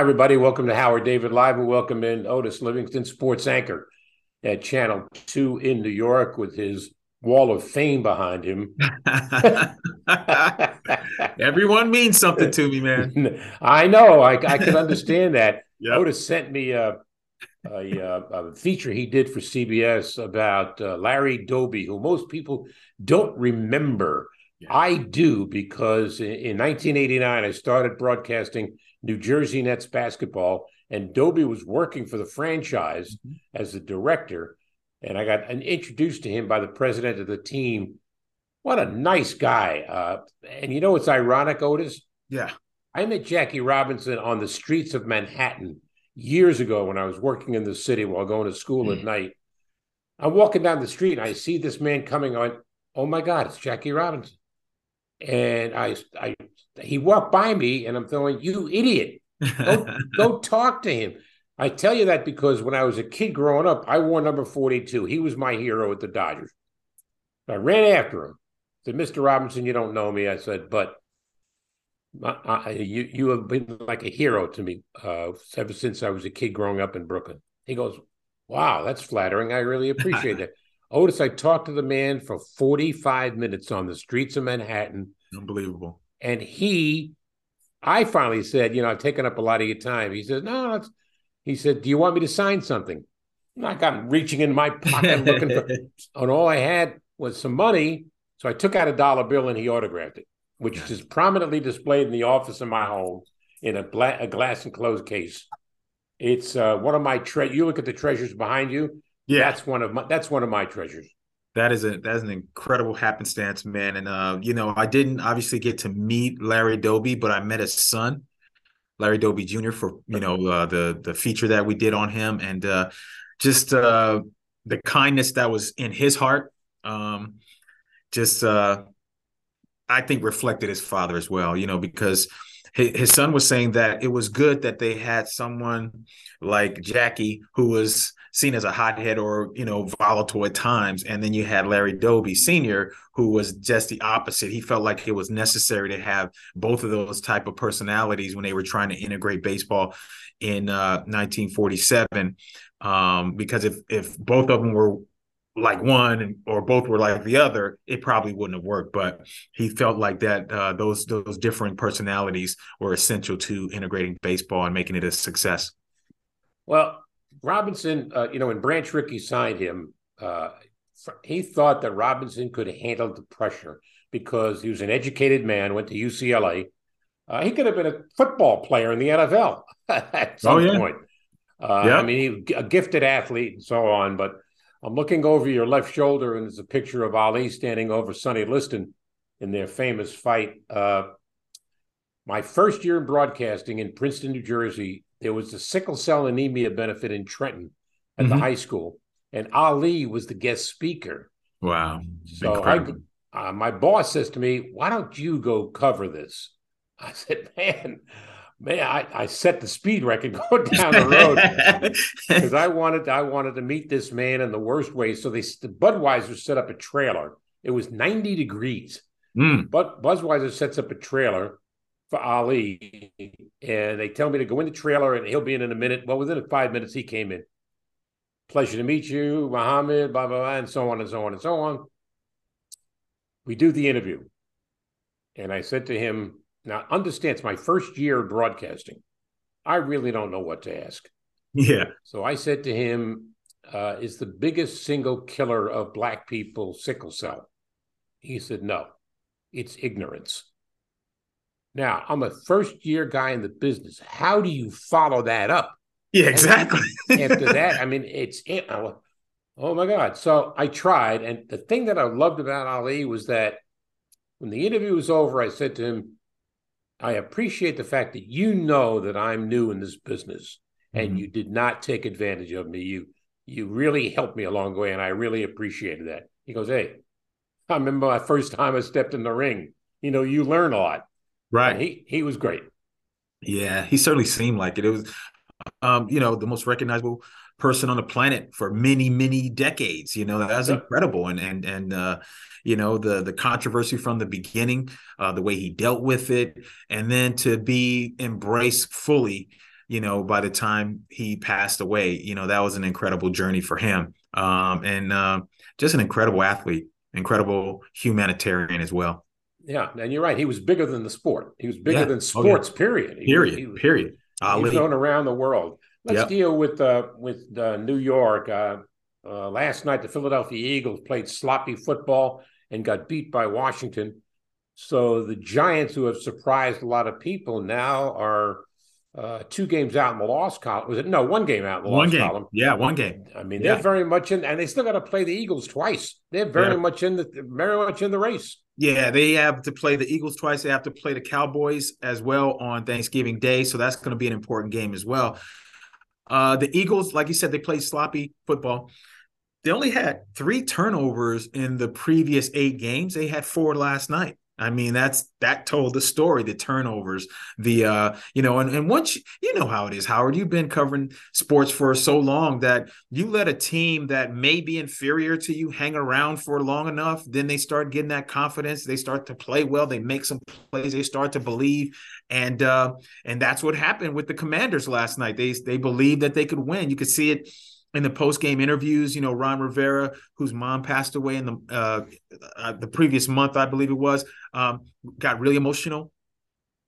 Hi, everybody. Welcome to Howard David Live. We welcome in Otis Livingston, sports anchor at Channel 2 in New York with his wall of fame behind him. Everyone means something to me, man. I know. I, I can understand that. Yep. Otis sent me a, a, a, feature he did for CBS about uh, Larry Doby, who most people don't remember. Yeah. I do because in, in 1989, I started broadcasting – New Jersey Nets basketball, and Doby was working for the franchise mm-hmm. as the director. And I got introduced to him by the president of the team. What a nice guy! Uh, and you know what's ironic, Otis? Yeah, I met Jackie Robinson on the streets of Manhattan years ago when I was working in the city while going to school mm-hmm. at night. I'm walking down the street and I see this man coming on. Oh my God, it's Jackie Robinson. And I, I, he walked by me, and I'm thinking, "You idiot! Go, go talk to him." I tell you that because when I was a kid growing up, I wore number 42. He was my hero at the Dodgers. I ran after him. I said, "Mr. Robinson, you don't know me." I said, "But I, I, you you have been like a hero to me uh, ever since I was a kid growing up in Brooklyn." He goes, "Wow, that's flattering. I really appreciate that." Otis, I talked to the man for 45 minutes on the streets of Manhattan. Unbelievable. And he, I finally said, you know, I've taken up a lot of your time. He said, no, that's, he said, do you want me to sign something? And I got reaching in my pocket looking for, and all I had was some money. So I took out a dollar bill and he autographed it, which yeah. is prominently displayed in the office of my home in a, bla- a glass enclosed case. It's uh, one of my tre- you look at the treasures behind you. Yeah, that's one of my that's one of my treasures. That is a that's an incredible happenstance, man. And uh, you know, I didn't obviously get to meet Larry Doby, but I met his son, Larry Doby Jr. for you know uh, the the feature that we did on him, and uh, just uh, the kindness that was in his heart. Um, just uh, I think reflected his father as well. You know, because his, his son was saying that it was good that they had someone like Jackie who was seen as a hothead or you know volatile at times and then you had larry doby senior who was just the opposite he felt like it was necessary to have both of those type of personalities when they were trying to integrate baseball in uh, 1947 um, because if if both of them were like one or both were like the other, it probably wouldn't have worked. But he felt like that uh, those those differing personalities were essential to integrating baseball and making it a success. Well, Robinson, uh, you know, when Branch Rickey signed him, uh, he thought that Robinson could handle the pressure because he was an educated man, went to UCLA. Uh, he could have been a football player in the NFL at some oh, yeah. point. Uh, yeah. I mean, he, a gifted athlete and so on. But I'm looking over your left shoulder, and there's a picture of Ali standing over Sonny Liston in their famous fight. Uh, my first year in broadcasting in Princeton, New Jersey, there was a sickle cell anemia benefit in Trenton at mm-hmm. the high school, and Ali was the guest speaker. Wow! So I, uh, my boss says to me, "Why don't you go cover this?" I said, "Man." Man, I, I set the speed record going down the road because I wanted to, I wanted to meet this man in the worst way. So they the Budweiser set up a trailer. It was 90 degrees. Mm. But Budweiser sets up a trailer for Ali, and they tell me to go in the trailer and he'll be in in a minute. Well, within five minutes, he came in. Pleasure to meet you, Muhammad, blah, blah, blah, and so on and so on and so on. We do the interview. And I said to him, now understand it's my first year broadcasting. I really don't know what to ask. Yeah. So I said to him, uh, is the biggest single killer of black people sickle cell? He said, no, it's ignorance. Now, I'm a first year guy in the business. How do you follow that up? Yeah, exactly. after that, I mean, it's it, oh my god. So I tried, and the thing that I loved about Ali was that when the interview was over, I said to him, "I appreciate the fact that you know that I'm new in this business, and mm-hmm. you did not take advantage of me. You you really helped me along the way, and I really appreciated that." He goes, "Hey, I remember my first time I stepped in the ring. You know, you learn a lot." Right. And he he was great. Yeah, he certainly seemed like it. It was, um, you know, the most recognizable person on the planet for many, many decades. You know, that's yeah. incredible. And and and uh, you know, the the controversy from the beginning, uh, the way he dealt with it, and then to be embraced fully, you know, by the time he passed away, you know, that was an incredible journey for him. Um, and uh, just an incredible athlete, incredible humanitarian as well. Yeah, and you're right. He was bigger than the sport. He was bigger yeah. than sports. Oh, yeah. Period. He, period. He, period. He was known around the world. Let's yep. deal with uh, with uh, New York. Uh, uh, last night, the Philadelphia Eagles played sloppy football and got beat by Washington. So the Giants, who have surprised a lot of people, now are uh, two games out in the loss column. Was it no one game out in the one loss game. column? Yeah, one game. I mean, they're very much in, and they still got to play the Eagles twice. They're very yeah. much in the very much in the race. Yeah, they have to play the Eagles twice. They have to play the Cowboys as well on Thanksgiving Day, so that's going to be an important game as well. Uh, the Eagles, like you said, they played sloppy football. They only had three turnovers in the previous eight games. They had four last night. I mean, that's that told the story, the turnovers, the uh, you know, and, and once you, you know how it is, Howard, you've been covering sports for so long that you let a team that may be inferior to you hang around for long enough, then they start getting that confidence, they start to play well, they make some plays, they start to believe. And uh, and that's what happened with the commanders last night. They they believed that they could win. You could see it in the post game interviews, you know, Ron Rivera, whose mom passed away in the uh, uh, the previous month, I believe it was, um, got really emotional.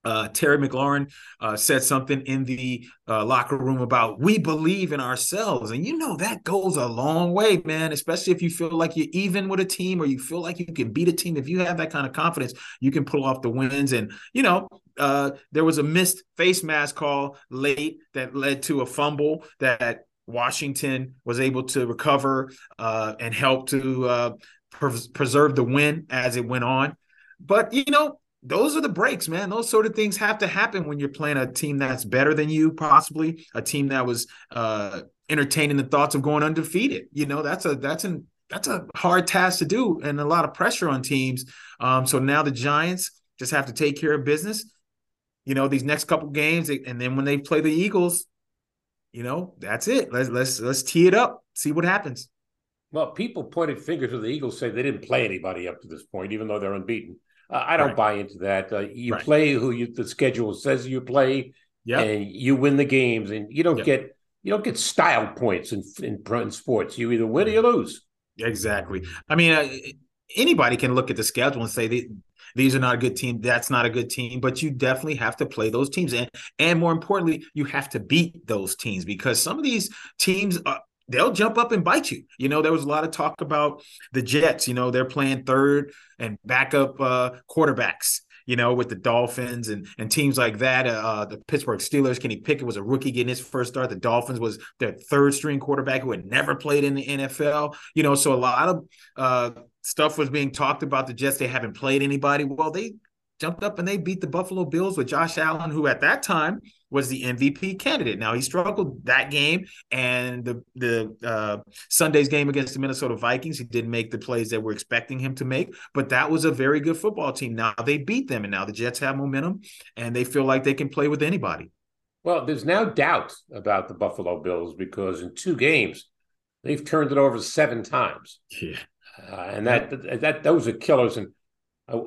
Uh, Terry McLaurin uh, said something in the uh, locker room about we believe in ourselves, and you know that goes a long way, man. Especially if you feel like you're even with a team, or you feel like you can beat a team. If you have that kind of confidence, you can pull off the wins. And you know, uh, there was a missed face mask call late that led to a fumble that Washington was able to recover uh, and help to uh, pres- preserve the win as it went on. But you know, those are the breaks, man. Those sort of things have to happen when you're playing a team that's better than you, possibly a team that was uh, entertaining the thoughts of going undefeated. You know, that's a that's an that's a hard task to do and a lot of pressure on teams. Um, so now the Giants just have to take care of business. You know, these next couple games, and then when they play the Eagles, you know, that's it. Let's let's let's tee it up, see what happens. Well, people pointed fingers at the Eagles, say they didn't play anybody up to this point, even though they're unbeaten. Uh, I don't right. buy into that. Uh, you right. play who you the schedule says you play, yep. and you win the games, and you don't yep. get you don't get style points in, in in sports. You either win or you lose. Exactly. I mean, uh, anybody can look at the schedule and say these are not a good team. That's not a good team. But you definitely have to play those teams, and and more importantly, you have to beat those teams because some of these teams. Are, they'll jump up and bite you. You know, there was a lot of talk about the Jets. You know, they're playing third and backup uh, quarterbacks. You know, with the Dolphins and and teams like that. Uh, the Pittsburgh Steelers, Kenny Pickett was a rookie getting his first start. The Dolphins was their third string quarterback who had never played in the NFL. You know, so a lot of uh, stuff was being talked about the Jets. They haven't played anybody. Well, they jumped up and they beat the Buffalo Bills with Josh Allen, who at that time was the MVP candidate. Now he struggled that game and the the uh, Sunday's game against the Minnesota Vikings. He didn't make the plays that we're expecting him to make, but that was a very good football team. Now they beat them, and now the Jets have momentum and they feel like they can play with anybody. Well, there's now doubt about the Buffalo Bills because in two games they've turned it over seven times. Yeah. Uh, and that, that those are killers. And uh,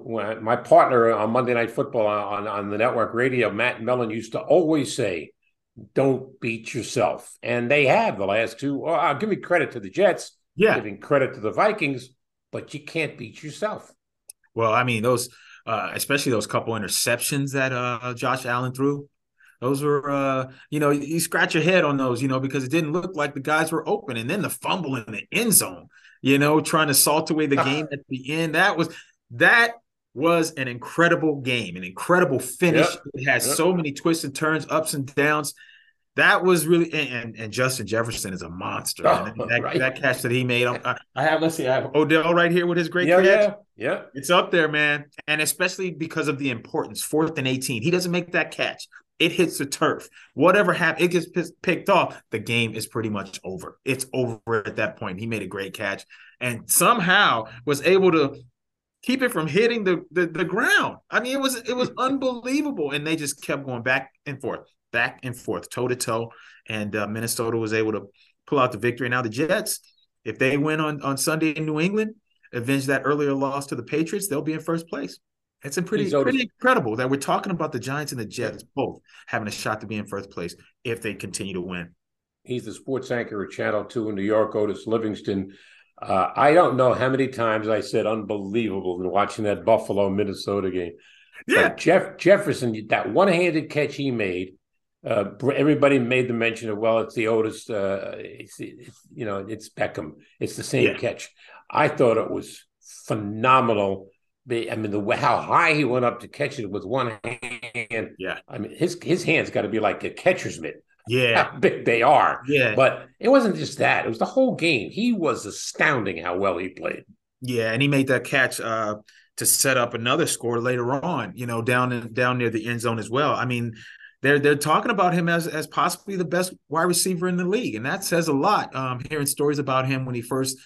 my partner on Monday Night Football on, on the network radio, Matt Millen, used to always say, "Don't beat yourself," and they have the last two. I'll give me credit to the Jets, yeah, giving credit to the Vikings, but you can't beat yourself. Well, I mean those, uh, especially those couple interceptions that uh, Josh Allen threw. Those were, uh, you know, you scratch your head on those, you know, because it didn't look like the guys were open. And then the fumble in the end zone you know, trying to salt away the uh-huh. game at the end. That was that was an incredible game, an incredible finish. Yep. It has yep. so many twists and turns, ups and downs. that was really and, and Justin Jefferson is a monster. Oh, that, right. that, catch that he made, I, I, have let's see, I have Odell right here with his great yeah, catch. yeah, yeah. It's up there, man, and especially because of the importance. Fourth and eighteen, he doesn't make that catch. It hits the turf. Whatever happens, it gets p- picked off. The game is pretty much over. It's over at that point. He made a great catch and somehow was able to keep it from hitting the, the the ground. I mean, it was it was unbelievable, and they just kept going back and forth, back and forth, toe to toe, and uh, Minnesota was able to pull out the victory. Now the Jets, if they win on on Sunday in New England, avenge that earlier loss to the Patriots, they'll be in first place. It's pretty pretty incredible that we're talking about the Giants and the Jets both having a shot to be in first place if they continue to win. He's the sports anchor at Channel Two in New York, Otis Livingston. Uh, I don't know how many times I said unbelievable in watching that Buffalo Minnesota game. Yeah, but Jeff Jefferson, that one-handed catch he made. Uh, everybody made the mention of well, it's the Otis. Uh, it's, it's, you know it's Beckham. It's the same Yeah. catch. I thought it was phenomenal. I mean, the how high he went up to catch it with one hand. Yeah. I mean, his his hands got to be like a catcher's mitt. yeah, How big they are. yeah. But it wasn't just that; it was the whole game. He was astounding how well he played. Yeah, and he made that catch uh, to set up another score later on. You know, down in, down near the end zone as well. I mean, they're they're talking about him as as possibly the best wide receiver in the league, and that says a lot. Um, hearing stories about him when he first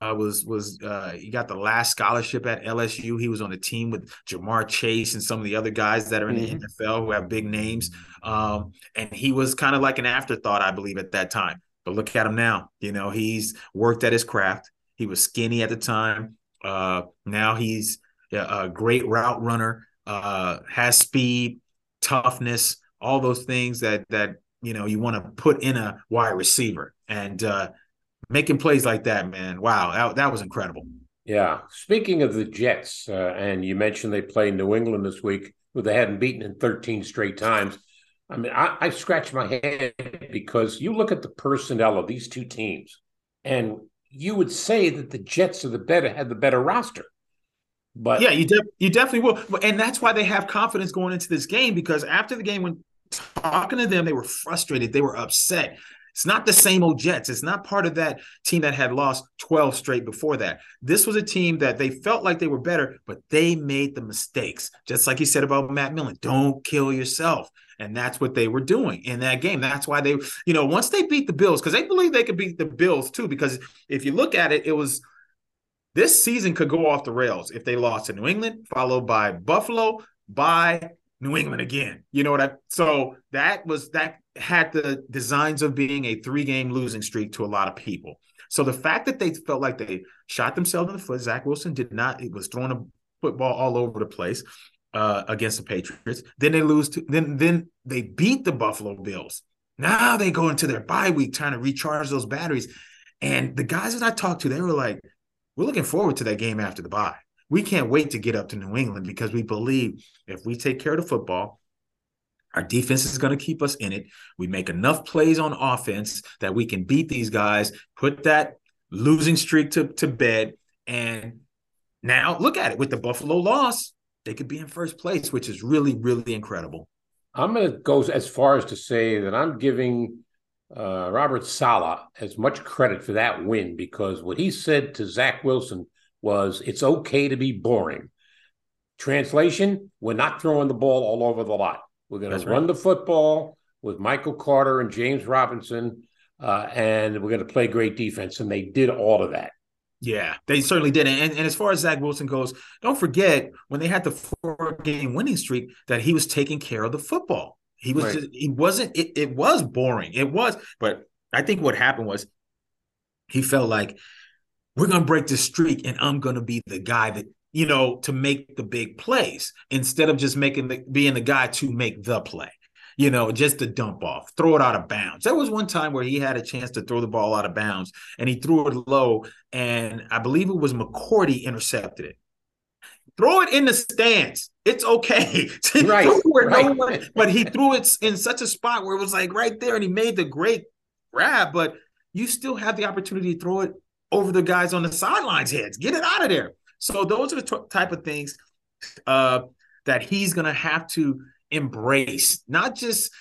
uh, was was uh, he got the last scholarship at LSU. He was on a team with Ja'Marr Chase and some of the other guys that are in Mhm. the NFL who have big names. Um, and he was kind of like an afterthought, I believe, at that time. But look at him now. You know, he's worked at his craft. He was skinny at the time. Uh, now he's a a great route runner. Uh, has speed, toughness, all those things that that you know you want to put in a wide receiver. And uh, making plays like that, man. Wow, that, that was incredible. Yeah. Speaking of the Jets, uh, and you mentioned they play New England this week, who they hadn't beaten in 13 straight times. I mean, I, I scratched my head because you look at the personnel of these two teams, and you would say that the Jets are the better had the better roster. But Yeah, you de- you definitely will, and that's why they have confidence going into this game because after the game, when talking to them, they were frustrated, they were upset. It's not the same old Jets. It's not part of that team that had lost 12 straight before that. This was a team that they felt like they were better, but they made the mistakes. Just like you said about Matt Millen, don't kill yourself. And that's what they were doing in that game. That's why they, you know, once they beat the Bills, because they believe they could beat the Bills too. Because if you look at it, it was this season could go off the rails if they lost to New England, followed by Buffalo, by New England again. You know what I so that was that had the designs of being a three-game losing streak to a lot of people. So the fact that they felt like they shot themselves in the foot, Zach Wilson did not, it was throwing a football all over the place uh, against the Patriots. Then they lose to then then they beat the Buffalo Bills. Now they go into their bye week trying to recharge those batteries. And the guys that I talked to, they were like, we're looking forward to that game after the bye. We can't wait to get up to New England because we believe if we take care of the football, our defense is going to keep us in it. We make enough plays on offense that we can beat these guys, put that losing streak to, to bed. And now look at it with the Buffalo loss, they could be in first place, which is really, really incredible. I'm going to go as far as to say that I'm giving uh, Robert Saleh as much credit for that win because what he said to Zach Wilson was, "It's okay to be boring." Translation: We're not throwing the ball all over the lot. We're going to run right. the football with Michael Carter and James Robinson, uh, and we're going to play great defense. And they did all of that. Yeah, they certainly did. And, and as far as Zach Wilson goes, don't forget when they had the four game winning streak that he was taking care of the football. He was Right. just, he wasn't, it, it was boring. It was, but I think what happened was he felt like we're going to break this streak and I'm going to be the guy that, you know, to make the big plays instead of just making the, being the guy to make the play. You know, just to dump off, throw it out of bounds. There was one time where he had a chance to throw the ball out of bounds and he threw it low, and I believe it was McCourty intercepted it. Throw it in the stands. It's okay. Right, where no right. one- but he threw it in such a spot where it was like right there, and he made the great grab. But you still have the opportunity to throw it over the guys on the sidelines' heads. Get it out of there. So those are the t- type of things uh, that he's going to have to embrace, not just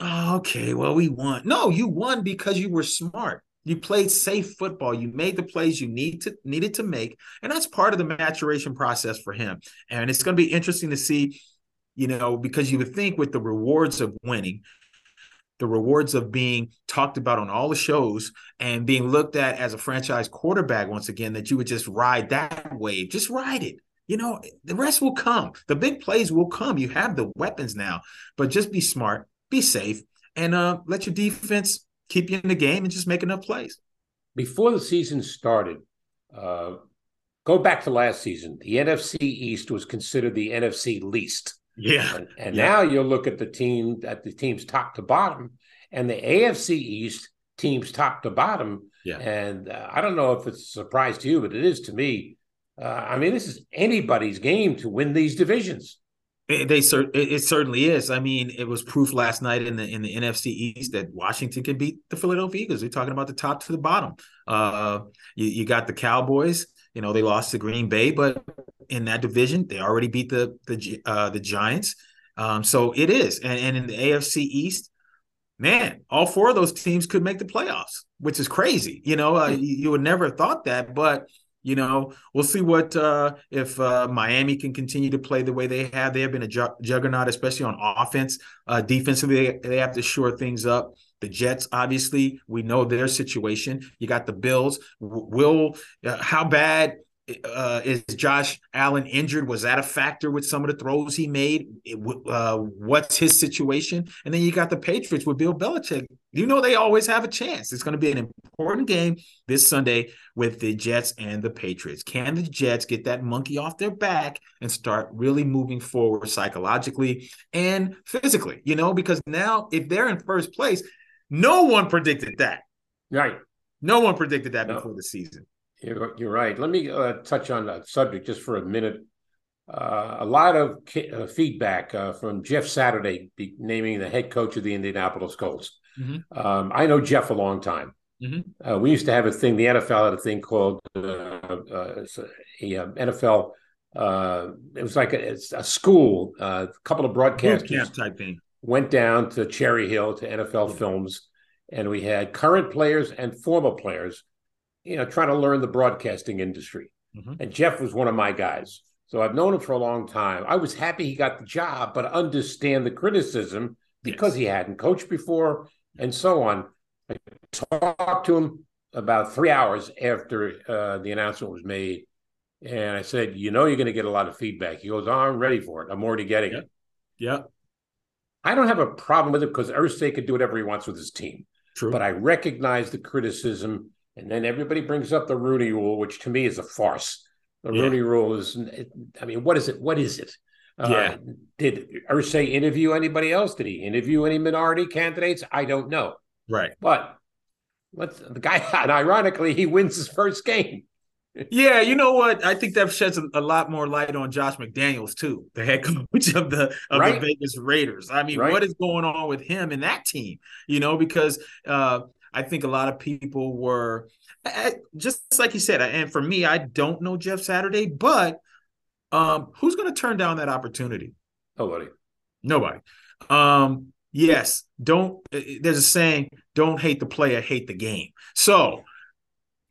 oh, okay, well, we won. No, you won because you were smart. You played safe football. You made the plays you need to needed to make, and that's part of the maturation process for him. And it's going to be interesting to see, you know, because you would think with the rewards of winning, the rewards of being talked about on all the shows and being looked at as a franchise quarterback once again, that you would just ride that wave, just ride it. You know, the rest will come. The big plays will come. You have the weapons now, but just be smart, be safe, and uh, let your defense keep you in the game and just make enough plays. Before the season started, uh, go back to last season. The NFC East was considered the NFC least. Yeah, and, and yeah. now you'll look at the team at the teams top to bottom, and the AFC East teams top to bottom. Yeah, and uh, I don't know if it's a surprise to you, but it is to me. Uh, I mean, this is anybody's game to win these divisions. It, they it, it, certainly is. I mean, it was proof last night in the in the NFC East that Washington can beat the Philadelphia Eagles. We're talking about the top to the bottom. Uh, you, you got the Cowboys. You know they lost to Green Bay, but in that division they already beat the the uh, the Giants. Um, so it is, and, and in the AFC East, man, all four of those teams could make the playoffs, which is crazy. You know, uh, you, you would never have thought that, but you know, we'll see what uh, if uh, Miami can continue to play the way they have. They have been a ju- juggernaut, especially on offense. Uh, defensively, they, they have to shore things up. The Jets, obviously, we know their situation. You got the Bills. Will uh, how bad uh, is Josh Allen injured? Was that a factor with some of the throws he made? Uh, what's his situation? And then you got the Patriots with Bill Belichick. You know they always have a chance. It's going to be an important game this Sunday with the Jets and the Patriots. Can the Jets get that monkey off their back and start really moving forward psychologically and physically? You know, because now if they're in first place, no one predicted that. Right. No one predicted that no. before the season. You're, you're right. Let me uh, touch on that subject just for a minute. Uh, a lot of ki- uh, feedback uh, from Jeff Saturday naming the head coach of the Indianapolis Colts. Mm-hmm. Um, I know Jeff a long time. Mm-hmm. Uh, we used to have a thing. The NFL had a thing called uh, a, a, NFL. it was like a, a school. a couple of broadcasters type thing went down to Cherry Hill to NFL Films, and we had current players and former players you know, trying to learn the broadcasting industry. Mm-hmm. And Jeff was one of my guys. So I've known him for a long time. I was happy he got the job, but understand the criticism because yes. he hadn't coached before and so on. I talked to him about three hours after uh, the announcement was made. And I said, You know, you're going to get a lot of feedback. He goes, oh, I'm ready for it. I'm already getting yep. it. Yeah. I don't have a problem with it because Irsay could do whatever he wants with his team. True. But I recognize the criticism and then everybody brings up the Rooney Rule, which to me is a farce. The yeah. Rooney Rule is, I mean, what is it? What is it? Uh, yeah. Did Irsay interview anybody else? Did he interview any minority candidates? I don't know. Right. But let's the guy, and ironically, he wins his first game. yeah, you know what? I think that sheds a, a, lot more light on Josh McDaniels too, the head coach of the of right. the Vegas Raiders. I mean, right. what is going on with him and that team? You know, because uh, I think a lot of people were just like you said. And for me, I don't know Jeff Saturday, but um, who's going to turn down that opportunity? Nobody. Nobody. Um, yes. Don't. There's a saying: "Don't hate the player, hate the game." So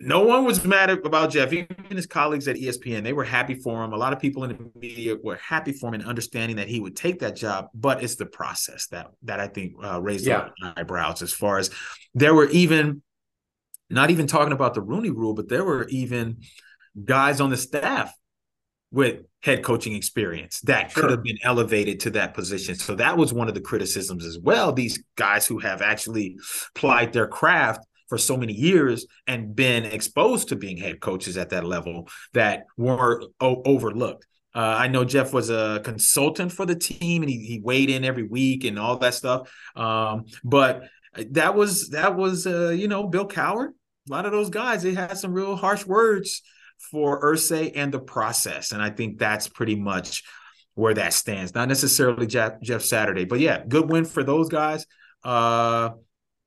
no one was mad about Jeff. Even his colleagues at ESPN, they were happy for him. A lot of people in the media were happy for him and understanding that he would take that job. But it's the process that that I think uh, raised yeah. eyebrows. As far as there were even not even talking about the Rooney Rule, but there were even guys on the staff with head coaching experience that sure. could have been elevated to that position. So that was one of the criticisms as well. These guys who have actually plied their craft for so many years and been exposed to being head coaches at that level that were o- overlooked. Uh, I know Jeff was a consultant for the team and he, he weighed in every week and all that stuff. Um, but that was that was uh, you know Bill Cowher. A lot of those guys they had some real harsh words for Irsay and the process, and I think that's pretty much where that stands. Not necessarily Jeff, Jeff Saturday, but yeah, good win for those guys. Uh,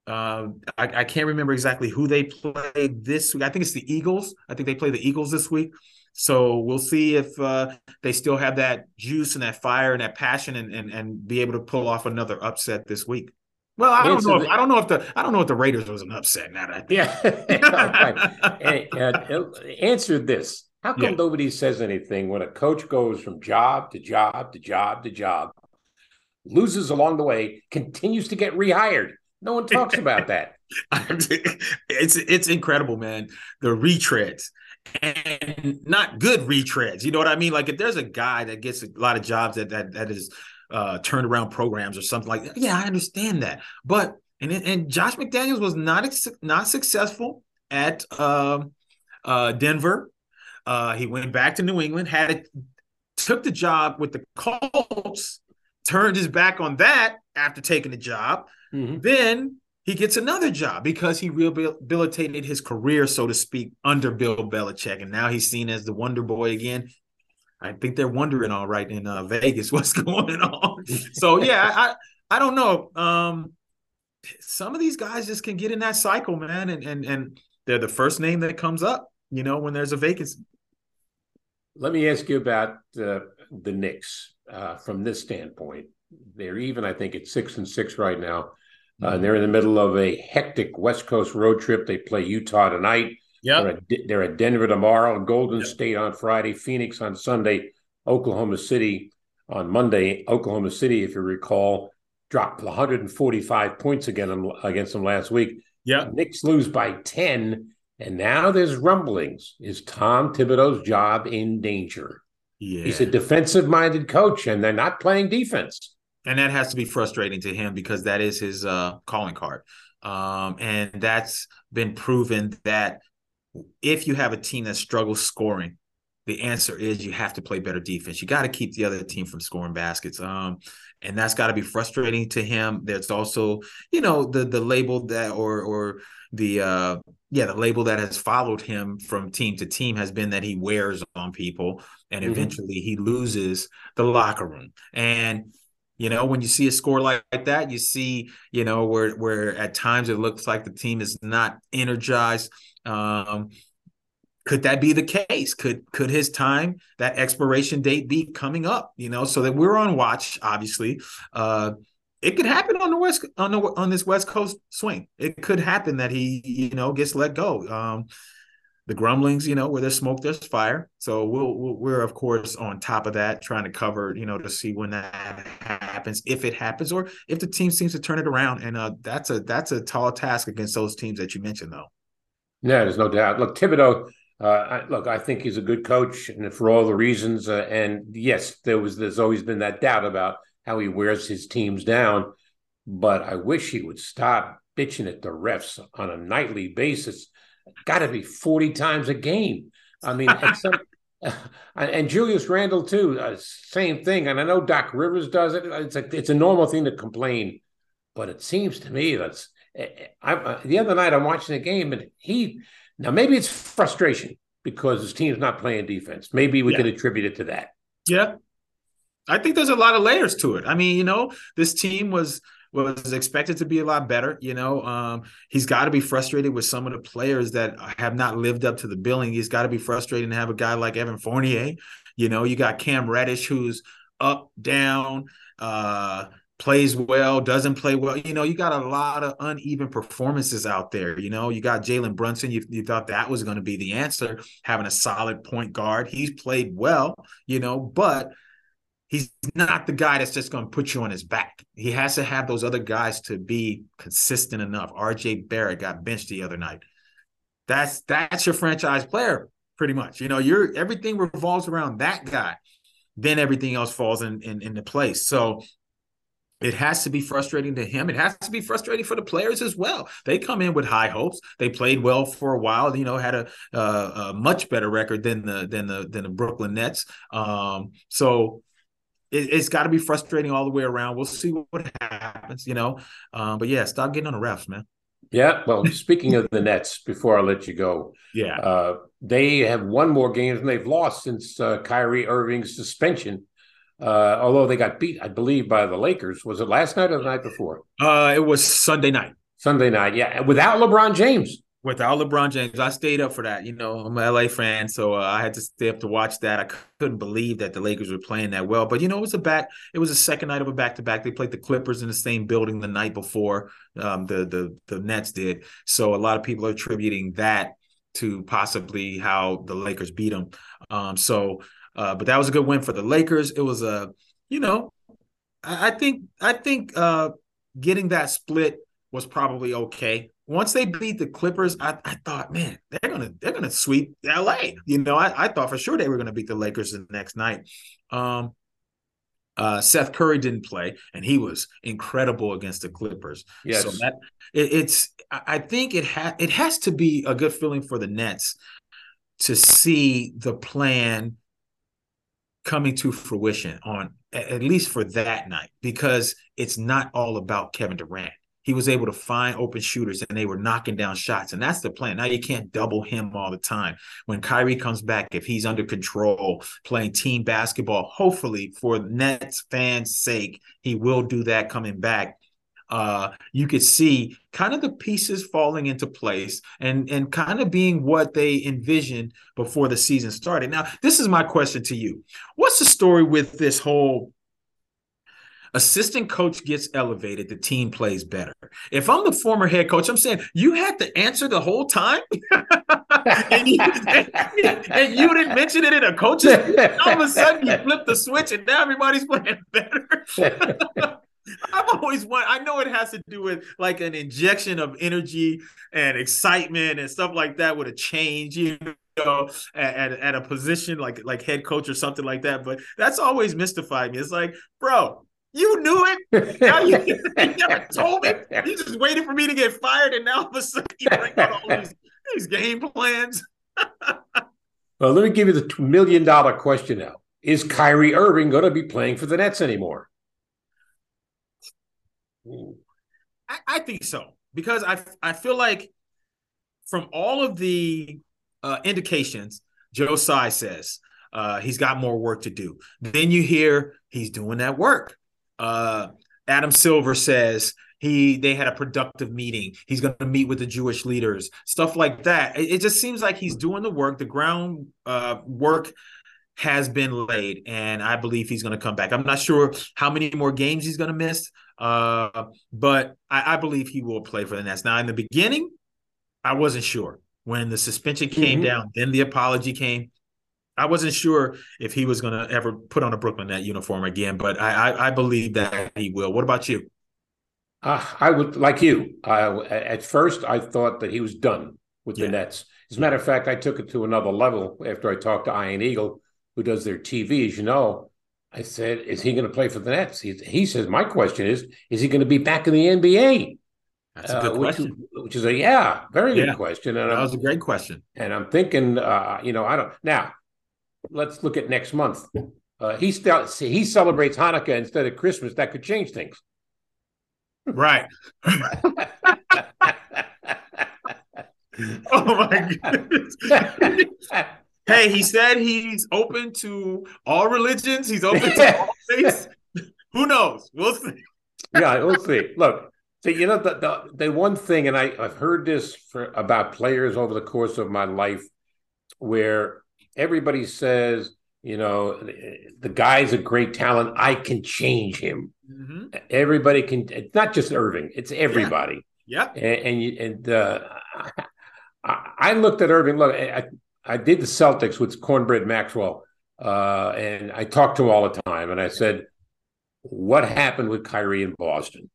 uh, I, I, can't remember exactly who they played this week. I think it's the Eagles. I think they play the Eagles this week. So we'll see if uh, they still have that juice and that fire and that passion and, and and be able to pull off another upset this week. Well, I don't know. If, I don't know if the I don't know if the Raiders was an upset. Now that yeah, hey, uh, answer this: How come yeah. nobody says anything when a coach goes from job to job to job to job, loses along the way, continues to get rehired? No one talks about that. it's it's incredible, man. The retreads and not good retreads. You know what I mean? Like if there's a guy that gets a lot of jobs that that that is uh, turned around programs or something like that. Yeah, I understand that. But and and Josh McDaniels was not not successful at uh, uh, Denver. Uh, he went back to New England, had it, took the job with the Colts, turned his back on that after taking the job. Mm-hmm. Then he gets another job because he rehabilitated his career, so to speak, under Bill Belichick, and now he's seen as the Wonder Boy again. I think they're wondering all right in uh, Vegas what's going on. so yeah, I I don't know. Um, some of these guys just can get in that cycle, man, and and and they're the first name that comes up, you know, when there's a vacancy. Let me ask you about uh, the Knicks uh, from this standpoint. They're even, I think, at six and six right now. Uh, and they're in the middle of a hectic West Coast road trip. They play Utah tonight. Yeah, they're, they're, at Denver tomorrow, Golden yep. State on Friday, Phoenix on Sunday, Oklahoma City on Monday. Oklahoma City, if you recall, dropped 145 points again against them last week. Yeah, Knicks lose by 10, and now there's rumblings. Is Tom Thibodeau's job in danger? Yeah. He's a defensive-minded coach, and they're not playing defense. And that has to be frustrating to him because that is his uh, calling card. Um, and that's been proven that if you have a team that struggles scoring, the answer is you have to play better defense. You got to keep the other team from scoring baskets. Um, and that's got to be frustrating to him. There's also, you know, the the label that or or the uh yeah, the label that has followed him from team to team has been that he wears on people and mm-hmm. eventually he loses the locker room. And you know, when you see a score like, like that, you see, you know, where where at times it looks like the team is not energized. Um, could that be the case? Could could his time, that expiration date, be coming up? You know, so that we're on watch. Obviously, uh, it could happen on the west on the on this West Coast swing. It could happen that he, you know, gets let go. Um, the grumblings, you know, where there's smoke, there's fire. So we'll, we are of course on top of that, trying to cover, you know, to see when that happens, if it happens, or if the team seems to turn it around. And uh, that's a that's a tall task against those teams that you mentioned, though. Yeah, there's no doubt. Look, Thibodeau. Uh, I, look, I think he's a good coach, and for all the reasons. Uh, and yes, there was there's always been that doubt about how he wears his teams down. But I wish he would stop bitching at the refs on a nightly basis. Got to be forty times a game. I mean, some, and Julius Randle too. Uh, same thing. And I know Doc Rivers does it. It's a it's a normal thing to complain, but it seems to me that's eh, eh, I, I, the other night I'm watching the game and he now maybe it's frustration because his team's not playing defense. Maybe we yeah. could attribute it to that. Yeah, I think there's a lot of layers to it. I mean, you know, this team was was expected to be a lot better. You know, um, he's got to be frustrated with some of the players that have not lived up to the billing. He's got to be frustrated to have a guy like Evan Fournier. You know, you got Cam Reddish who's up, down. Uh, plays well, doesn't play well. You know, you got a lot of uneven performances out there. You know, you got Jalen Brunson. You, you thought that was going to be the answer, having a solid point guard. He's played well, you know, but he's not the guy that's just going to put you on his back. He has to have those other guys to be consistent enough. RJ Barrett got benched the other night. That's that's your franchise player, pretty much. You know, you're everything revolves around that guy. Then everything else falls in, in into place. So it has to be frustrating to him. It has to be frustrating for the players as well. They come in with high hopes. They played well for a while. You know, had a, a much better record than the than the than the Brooklyn Nets. Um, so it, has got to be frustrating all the way around. We'll see what happens. You know, um, but yeah, stop getting on the refs, man. Yeah. Well, speaking of the Nets, before I let you go, yeah, uh, they have won more games than they've lost since uh, Kyrie Irving's suspension uh, although they got beat, I believe, by the Lakers. Was it last night or the night before? Uh, it was Sunday night. Sunday night, yeah, without LeBron James. Without LeBron James, I stayed up for that. You know, I'm an LA fan, so uh, I had to stay up to watch that. I couldn't believe that the Lakers were playing that well. But you know, it was a back. It was a second night of a back to back. They played the Clippers in the same building the night before um, the the the Nets did. So a lot of people are attributing that to possibly how the Lakers beat them. Um, so, uh, but that was a good win for the Lakers. It was a, you know, I, I think I think uh, getting that split was probably okay once they beat the Clippers, I, I thought, man, they're gonna they're gonna sweep LA. You know, I, I thought for sure they were gonna beat the Lakers the next night. Um, uh, Seth Curry didn't play, and he was incredible against the Clippers. Yes. So that it, it's I think it ha- it has to be a good feeling for the Nets to see the plan coming to fruition on at least for that night because it's not all about Kevin Durant he was able to find open shooters and they were knocking down shots. And that's the plan. Now you can't double him all the time. When Kyrie comes back, if he's under control, playing team basketball, hopefully for Nets fans' sake, he will do that coming back. Uh, you could see kind of the pieces falling into place and and kind of being what they envisioned before the season started. Now, this is my question to you. What's the story with this whole assistant coach gets elevated, the team plays better. If I'm the former head coach, I'm saying you had to answer the whole time, and, you, and, you, didn't mention it in a coach's. All of a sudden, you flip the switch, and now everybody's playing better. I've always wanted, I know it has to do with like an injection of energy and excitement and stuff like that with a change, you know, at, at a position like like head coach or something like that. But that's always mystified me. It's like, bro, you knew it. Now you, you never told me. You just waited for me to get fired, and now all of a sudden you bring out all these, these game plans. well, let me give you the million dollar question now: Is Kyrie Irving going to be playing for the Nets anymore? I, I think so because I I feel like from all of the uh, indications, Joe Tsai says uh, he's got more work to do. Then you hear he's doing that work. Uh, Adam Silver says he they had a productive meeting. He's going to meet with the Jewish leaders, stuff like that. It, it just seems like he's doing the work. The ground uh, work has been laid, and I believe he's going to come back. I'm not sure how many more games he's going to miss, uh, but I, I, believe he will play for the Nets. Now, in the beginning, I wasn't sure when the suspension came mm-hmm. down. Then the apology came. I wasn't sure if he was going to ever put on a Brooklyn Net uniform again, but I, I, I believe that he will. What about you? Uh, I would like you. Uh, at first, I thought that he was done with yeah. the Nets. As a matter of fact, I took it to another level after I talked to Ian Eagle, who does their TV. As you know, I said, "Is he going to play for the Nets?" He, he says, "My question is, is he going to be back in the NBA?" That's a good uh, question. Which, which, is a yeah, very yeah. good question. And that I'm, was a great question. And I'm thinking, uh, you know, I don't now let's look at next month. Uh, he still he celebrates Hanukkah instead of Christmas. That could change things. Right. oh my goodness. hey, he said he's open to all religions. He's open to all faiths. Who knows? We'll see. yeah, we'll see. Look, so you know the, the the one thing, and I I've heard this for about players over the course of my life, where everybody says, you know, the guy's a great talent. I can change him. Mm-hmm. Everybody can. It's not just Irving. It's everybody. Yeah. And and, you, and uh, I, I, looked at Irving. Look, I, I did the Celtics with Cornbread Maxwell, uh, and I talked to him all the time. And I said, "What happened with Kyrie in Boston?"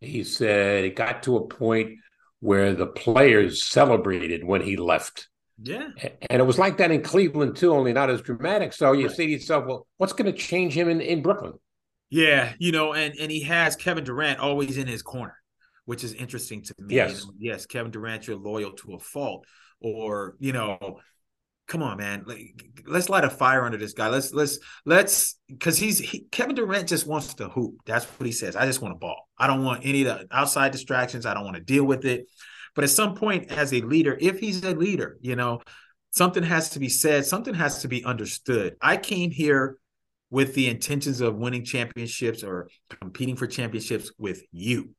He said it got to a point where the players celebrated when he left. Yeah. And it was like that in Cleveland too, only not as dramatic. So you right. say to yourself, well, what's going to change him in, in Brooklyn? Yeah, you know, and and he has Kevin Durant always in his corner, which is interesting to me. Yes, you know, yes, Kevin Durant, you're loyal to a fault, or you know, come on, man, like, let's light a fire under this guy. Let's let's let's because he's he, Kevin Durant just wants to hoop. That's what he says. I just want a ball. I don't want any of the outside distractions. I don't want to deal with it. But at some point, as a leader, if he's a leader, you know, something has to be said, something has to be understood. I came here with the intentions of winning championships or competing for championships with you.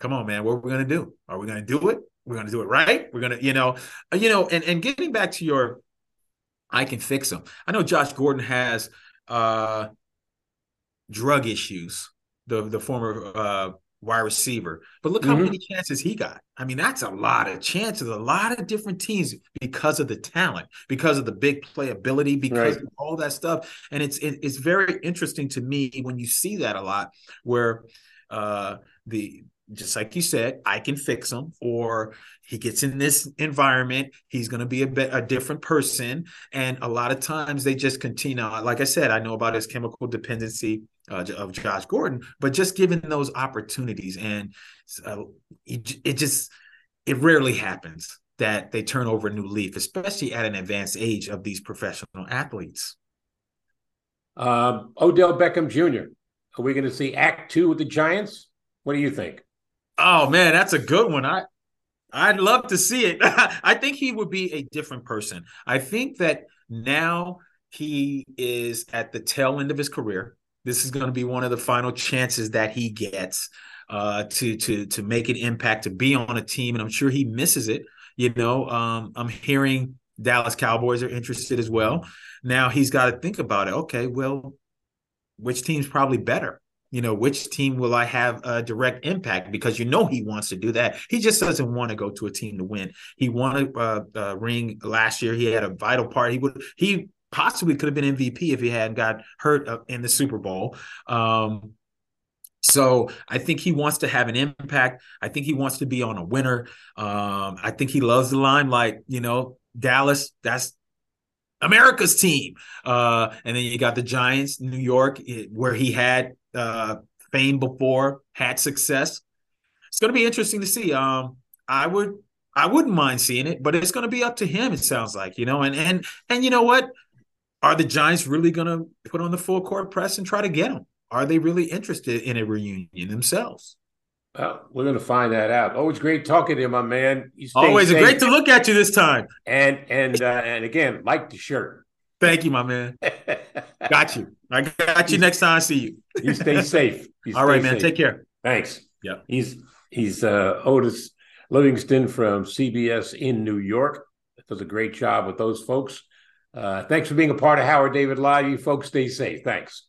Come on, man. What are we to do? Are we to do it we're gonna do it right. We're gonna, you know, uh, you know, and and getting back to your, I can fix them. I know Josh Gordon has uh drug issues. The the former uh wide receiver. But look how mm-hmm. many chances he got. I mean, that's a lot of chances, a lot of different teams because of the talent, because of the big playability, because right. of all that stuff. And it's it, it's very interesting to me when you see that a lot, where uh, the just like you said, I can fix him, or he gets in this environment, he's going to be a, bit, a different person. And a lot of times they just continue. Like I said, I know about his chemical dependency uh, of Josh Gordon, but just given those opportunities, and uh, it, it just it rarely happens that they turn over a new leaf, especially at an advanced age of these professional athletes. Um, Odell Beckham Jr. Are we going to see Act Two with the Giants? What do you think? Oh man, that's a good one. I I'd love to see it. I think he would be a different person. I think that now he is at the tail end of his career. This is going to be one of the final chances that he gets uh, to to to make an impact, to be on a team, and I'm sure he misses it. You know, um, I'm hearing Dallas Cowboys are interested as well. Now he's got to think about it. Okay, well, which team's probably better? you know, which team will I have a direct impact? Because you know he wants to do that. He just doesn't want to go to a team to win. He won a, uh, a ring last year. He had a vital part. He would he possibly could have been MVP if he hadn't got hurt uh, in the Super Bowl. Um, so I think he wants to have an impact. I think he wants to be on a winner. Um, I think he loves the limelight. You know, Dallas. That's America's team. Uh, and then you got the Giants, New York, where he had uh, fame before, had success. It's going to be interesting to see. Um, I would, I wouldn't mind seeing it, but it's going to be up to him. It sounds like you know, and and and you know what? Are the Giants really going to put on the full court press and try to get him? Are they really interested in a reunion themselves? Well, we're going to find that out. Always great talking to you, my man. Always safe. great to look at you this time. And and uh, and again, like the shirt. Thank you, my man. got you. I got you next time I see you. you stay safe. You All right, man. Safe. Take care. Thanks. Yeah. He's he's uh, Otis Livingston from CBS in New York. Does a great job with those folks. Uh, thanks for being a part of Howard David Live. You folks stay safe. Thanks.